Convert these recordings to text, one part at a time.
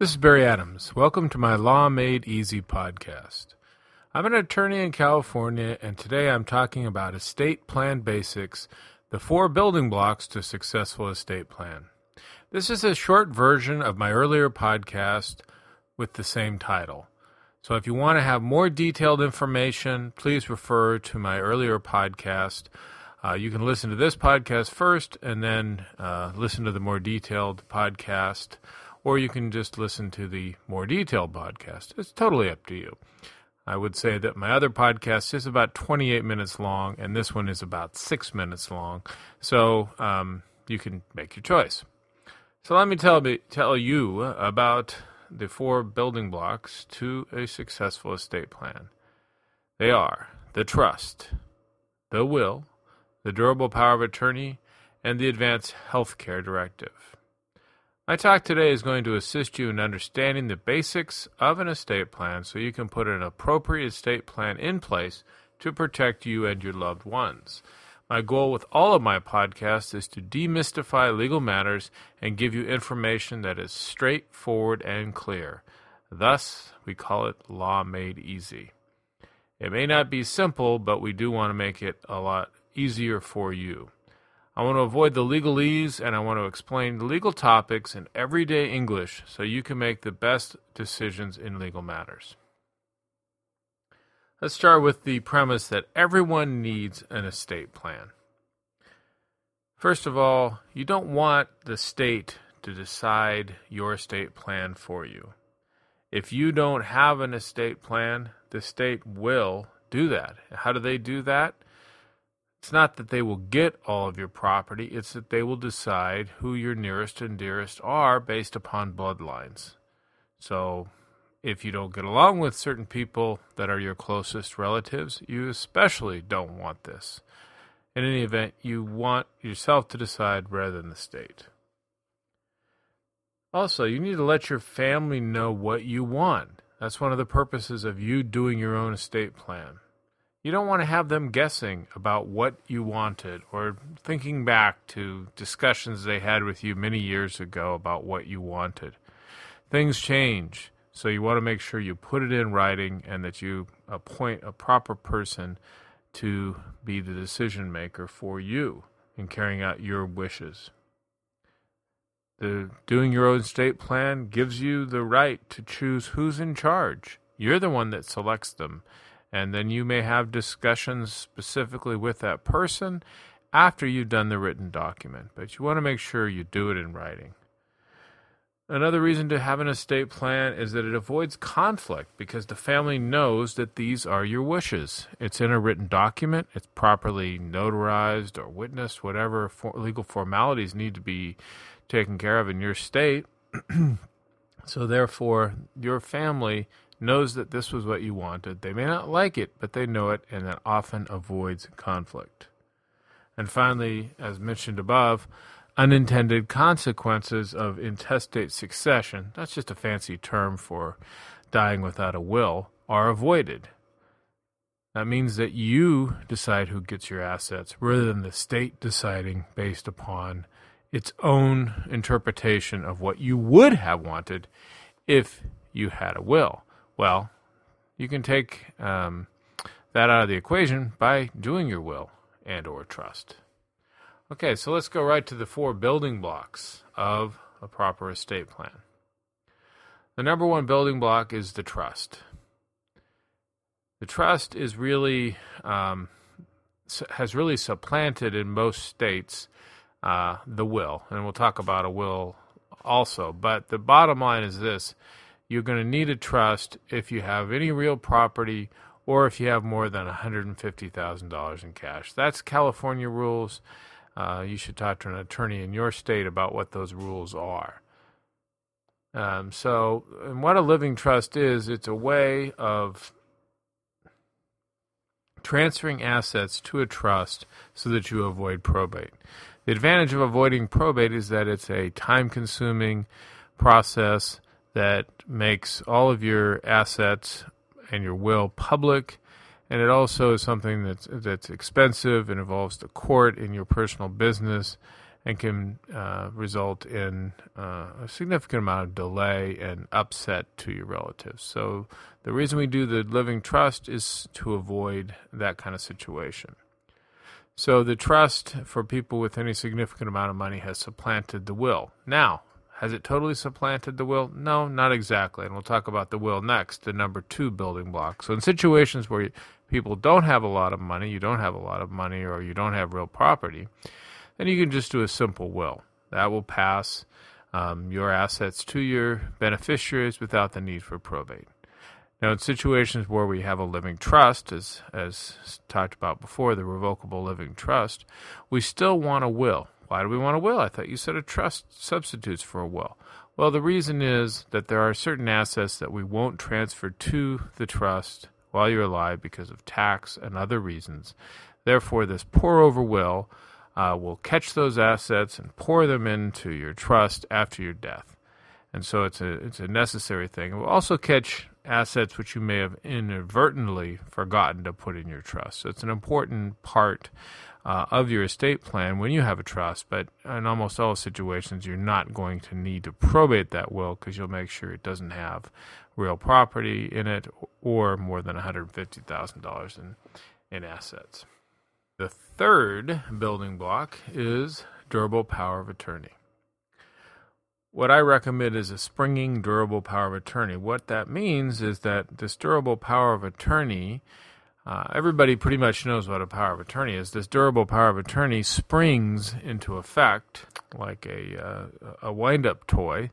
This is Barry Adams. Welcome to my Law Made Easy podcast. I'm an attorney in California, and today I'm talking about estate plan basics, the four building blocks to successful estate plan. This is a short version of my earlier podcast with the same title. So if you want to have more detailed information, please refer to my earlier podcast. Uh, you can listen to this podcast first and then uh, listen to the more detailed podcast or you can just listen to the more detailed podcast. It's totally up to you. I would say that my other podcast is about 28 minutes long, and this one is about six minutes long. So um, you can make your choice. So let me tell me tell you about the four building blocks to a successful estate plan. They are the trust, the will, the durable power of attorney, and the advanced health care directive. My talk today is going to assist you in understanding the basics of an estate plan so you can put an appropriate estate plan in place to protect you and your loved ones. My goal with all of my podcasts is to demystify legal matters and give you information that is straightforward and clear. Thus, we call it Law Made Easy. It may not be simple, but we do want to make it a lot easier for you. I want to avoid the legalese and I want to explain legal topics in everyday English so you can make the best decisions in legal matters. Let's start with the premise that everyone needs an estate plan. First of all, you don't want the state to decide your estate plan for you. If you don't have an estate plan, the state will do that. How do they do that? It's not that they will get all of your property, it's that they will decide who your nearest and dearest are based upon bloodlines. So, if you don't get along with certain people that are your closest relatives, you especially don't want this. In any event, you want yourself to decide rather than the state. Also, you need to let your family know what you want. That's one of the purposes of you doing your own estate plan. You don't want to have them guessing about what you wanted or thinking back to discussions they had with you many years ago about what you wanted. Things change, so you want to make sure you put it in writing and that you appoint a proper person to be the decision maker for you in carrying out your wishes. The doing your own state plan gives you the right to choose who's in charge. You're the one that selects them and then you may have discussions specifically with that person after you've done the written document. But you want to make sure you do it in writing. Another reason to have an estate plan is that it avoids conflict because the family knows that these are your wishes. It's in a written document, it's properly notarized or witnessed, whatever for legal formalities need to be taken care of in your state. so, therefore, your family knows that this was what you wanted. They may not like it, but they know it, and that often avoids conflict. And finally, as mentioned above, unintended consequences of intestate succession that's just a fancy term for dying without a will are avoided. That means that you decide who gets your assets rather than the state deciding based upon its own interpretation of what you would have wanted if you had a will. Well, you can take um, that out of the equation by doing your will and or trust. Okay, so let's go right to the four building blocks of a proper estate plan. The number one building block is the trust. The trust is really um, has really supplanted in most states uh, the will, and we'll talk about a will also. But the bottom line is this: you're going to need a trust if you have any real property or if you have more than $150,000 in cash. That's California rules. Uh, you should talk to an attorney in your state about what those rules are. Um, so, and what a living trust is, it's a way of transferring assets to a trust so that you avoid probate. The advantage of avoiding probate is that it's a time consuming process that makes all of your assets and your will public. And it also is something that's that's expensive and involves the court in your personal business, and can uh, result in uh, a significant amount of delay and upset to your relatives. So, the reason we do the living trust is to avoid that kind of situation. So, the trust for people with any significant amount of money has supplanted the will. Now, has it totally supplanted the will? No, not exactly. And we'll talk about the will next, the number two building block. So, in situations where people don't have a lot of money, you don't have a lot of money, or you don't have real property, then you can just do a simple will. That will pass um, your assets to your beneficiaries without the need for probate. Now, in situations where we have a living trust, as, as talked about before, the revocable living trust, we still want a will. Why do we want a will? I thought you said a trust substitutes for a will. Well, the reason is that there are certain assets that we won't transfer to the trust while you're alive because of tax and other reasons. Therefore, this pour over will uh, will catch those assets and pour them into your trust after your death. And so it's a it's a necessary thing. It will also catch assets which you may have inadvertently forgotten to put in your trust. So it's an important part uh, of your estate plan when you have a trust, but in almost all situations, you're not going to need to probate that will because you'll make sure it doesn't have real property in it or more than $150,000 in, in assets. The third building block is durable power of attorney. What I recommend is a springing durable power of attorney. What that means is that this durable power of attorney uh, everybody pretty much knows what a power of attorney is. This durable power of attorney springs into effect like a, uh, a wind up toy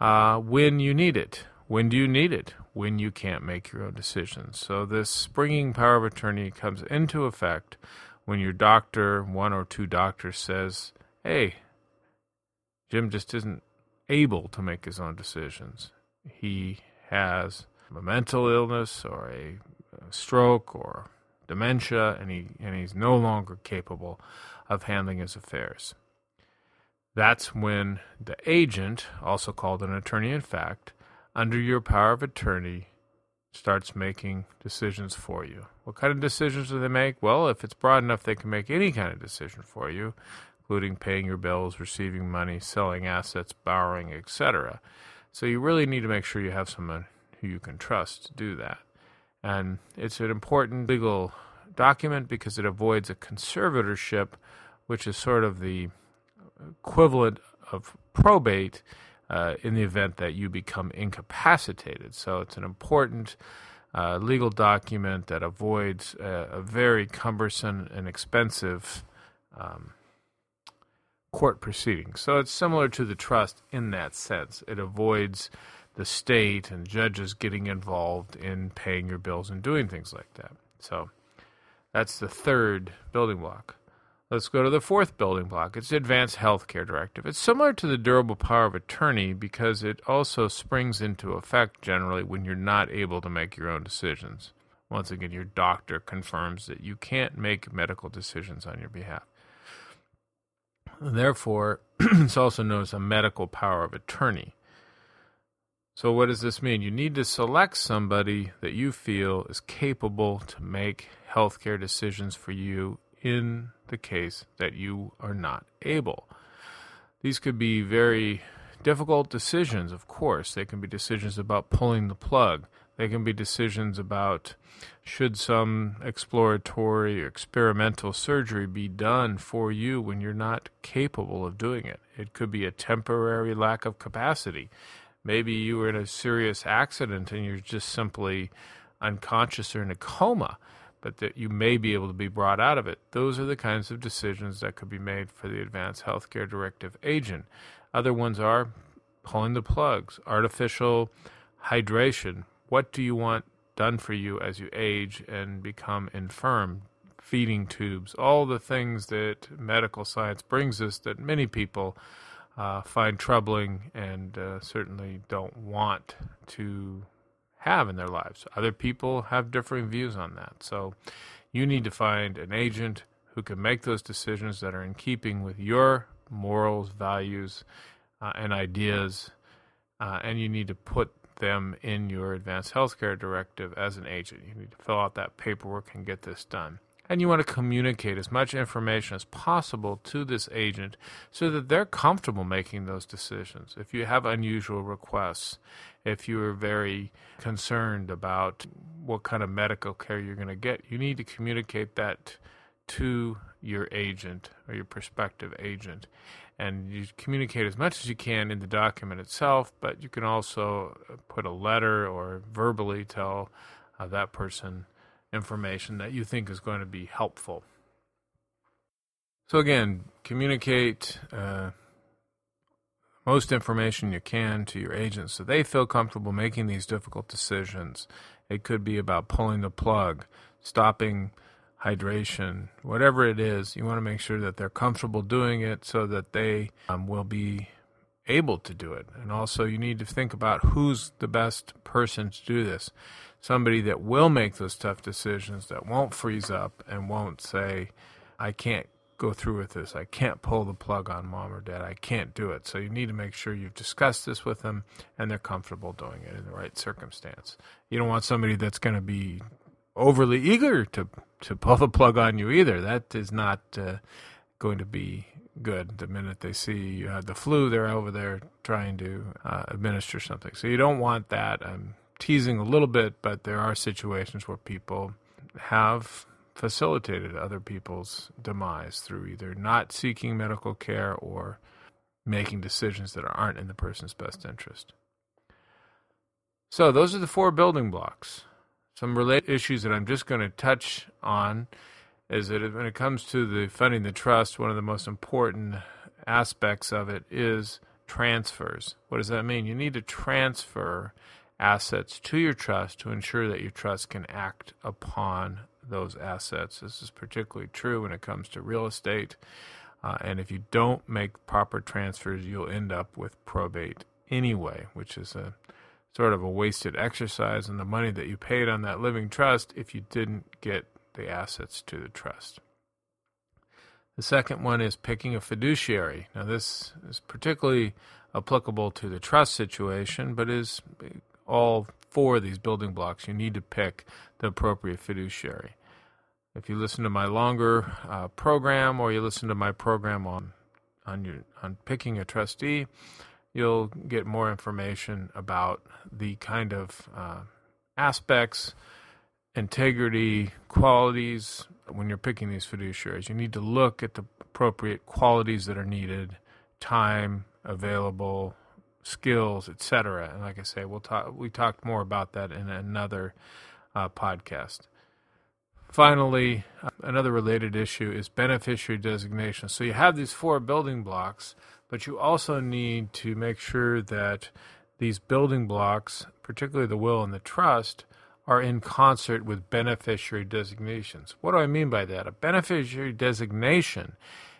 uh, when you need it. When do you need it? When you can't make your own decisions. So, this springing power of attorney comes into effect when your doctor, one or two doctors, says, Hey, Jim just isn't able to make his own decisions. He has a mental illness or a stroke or dementia, and he and he's no longer capable of handling his affairs. That's when the agent, also called an attorney in fact, under your power of attorney, starts making decisions for you. What kind of decisions do they make? Well, if it's broad enough, they can make any kind of decision for you, including paying your bills, receiving money, selling assets, borrowing, etc. So you really need to make sure you have someone who you can trust to do that. And it's an important legal document because it avoids a conservatorship, which is sort of the equivalent of probate uh, in the event that you become incapacitated. So it's an important uh, legal document that avoids a, a very cumbersome and expensive um, court proceeding. So it's similar to the trust in that sense. It avoids the state and judges getting involved in paying your bills and doing things like that. So that's the third building block. Let's go to the fourth building block. It's the Advanced Healthcare Directive. It's similar to the durable power of attorney because it also springs into effect generally when you're not able to make your own decisions. Once again, your doctor confirms that you can't make medical decisions on your behalf. Therefore, it's also known as a medical power of attorney. So, what does this mean? You need to select somebody that you feel is capable to make healthcare decisions for you in the case that you are not able. These could be very difficult decisions, of course. They can be decisions about pulling the plug. They can be decisions about should some exploratory or experimental surgery be done for you when you're not capable of doing it. It could be a temporary lack of capacity. Maybe you were in a serious accident and you're just simply unconscious or in a coma, but that you may be able to be brought out of it. Those are the kinds of decisions that could be made for the Advanced Healthcare Directive agent. Other ones are pulling the plugs, artificial hydration. What do you want done for you as you age and become infirm? Feeding tubes, all the things that medical science brings us that many people uh, find troubling and uh, certainly don't want to have in their lives. Other people have differing views on that. So you need to find an agent who can make those decisions that are in keeping with your morals, values, uh, and ideas. Uh, and you need to put them in your advanced healthcare directive as an agent. You need to fill out that paperwork and get this done. And you want to communicate as much information as possible to this agent so that they're comfortable making those decisions. If you have unusual requests, if you are very concerned about what kind of medical care you're going to get, you need to communicate that to your agent or your prospective agent. And you communicate as much as you can in the document itself, but you can also put a letter or verbally tell uh, that person information that you think is going to be helpful. So, again, communicate uh, most information you can to your agent so they feel comfortable making these difficult decisions. It could be about pulling the plug, stopping hydration, whatever it is, you want to make sure that they're comfortable doing it so that they um, will be able to do it. And also, you need to think about who's the best person to do this. Somebody that will make those tough decisions, that won't freeze up and won't say, I can't go through with this. I can't pull the plug on mom or dad. I can't do it. So you need to make sure you've discussed this with them and they're comfortable doing it in the right circumstance. You don't want somebody that's going to be overly eager to to pull the plug on you either. That is not uh, going to be good. The minute they see you have the flu, they're over there trying to uh, administer something. So you don't want that. I'm teasing a little bit, but there are situations where people have facilitated other people's demise through either not seeking medical care or making decisions that aren't in the person's best interest. So those are the four building blocks some related issues that I'm just going to touch on is that when it comes to the funding the trust, one of the most important aspects of it is transfers. What does that mean? You need to transfer assets to your trust to ensure that your trust can act upon those assets. This is particularly true when it comes to real estate. Uh, and if you don't make proper transfers, you'll end up with probate anyway, which is a sort of a wasted exercise and the money that you paid on that living trust if you didn't get the assets to the trust. The second one is picking a fiduciary. Now, this is particularly applicable to the trust situation, but is all four of these building blocks. You need to pick the appropriate fiduciary. If you listen to my longer uh, program, or you listen to my program on on your on picking a trustee, you'll get more information about the kind of uh, aspects, integrity, qualities when you're picking these fiduciaries. You need to look at the appropriate qualities that are needed, time available, skills, etc. And like I say, we'll talk. We talked more about that in another uh, podcast. Finally, uh, another related issue is beneficiary designation. So you have these four building blocks but you also need to make sure that these building blocks, particularly the will and the trust, are in concert with beneficiary designations. What do I mean by that? A beneficiary designation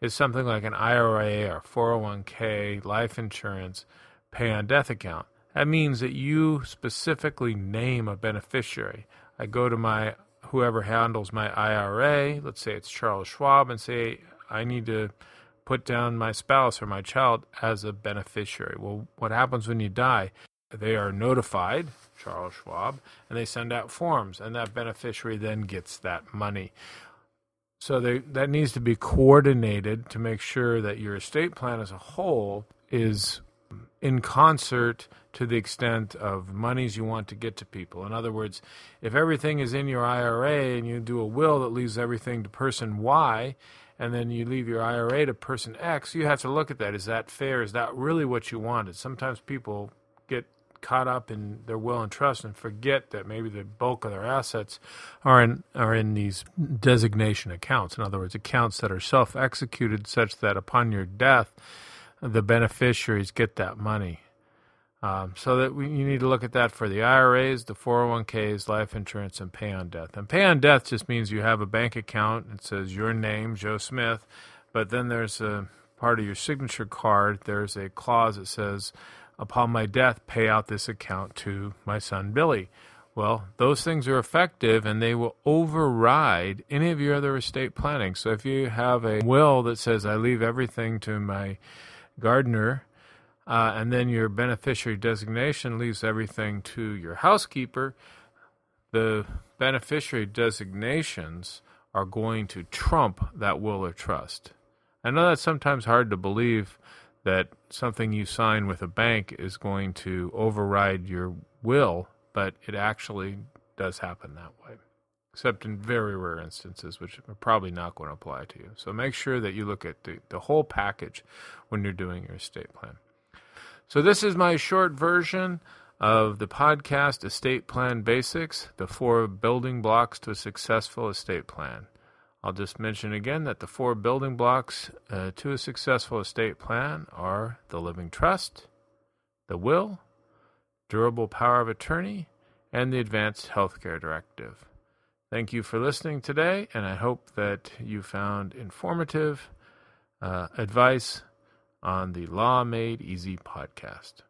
is something like an IRA or 401k, life insurance, pay on death account. That means that you specifically name a beneficiary. I go to my whoever handles my IRA, let's say it's Charles Schwab, and say, I need to put down my spouse or my child as a beneficiary. Well, what happens when you die? They are notified, Charles Schwab, and they send out forms, and that beneficiary then gets that money. So they, that needs to be coordinated to make sure that your estate plan as a whole is in concert to the extent of monies you want to get to people. In other words, if everything is in your IRA and you do a will that leaves everything to person Y, and then you leave your IRA to person X, you have to look at that. Is that fair? Is that really what you wanted? Sometimes people get caught up in their will and trust and forget that maybe the bulk of their assets are in are in these designation accounts. In other words, accounts that are self executed such that upon your death, the beneficiaries get that money. Um, so that we, you need to look at that for the IRAs, the 401ks, life insurance, and pay on death. And pay on death just means you have a bank account. It says your name, Joe Smith, but then there's a part of your signature card. There's a clause that says, "Upon my death, pay out this account to my son Billy." Well, those things are effective and they will override any of your other estate planning. So if you have a will that says, I leave everything to my gardener uh, and then your beneficiary designation leaves everything to your housekeeper. The beneficiary designations are going to trump that will or trust. I know that's sometimes hard to believe that something you sign with a bank is going to override your will, but it actually does happen that way, except in very rare instances, which are probably not going to apply to you. So make sure that you look at the, the whole package when you're doing your estate plan. So, this is my short version of the podcast Estate Plan Basics The Four Building Blocks to a Successful Estate Plan. I'll just mention again that the four building blocks uh, to a successful estate plan are the living trust, the will, durable power of attorney, and the advanced healthcare directive. Thank you for listening today, and I hope that you found informative uh, advice on the Law Made Easy podcast.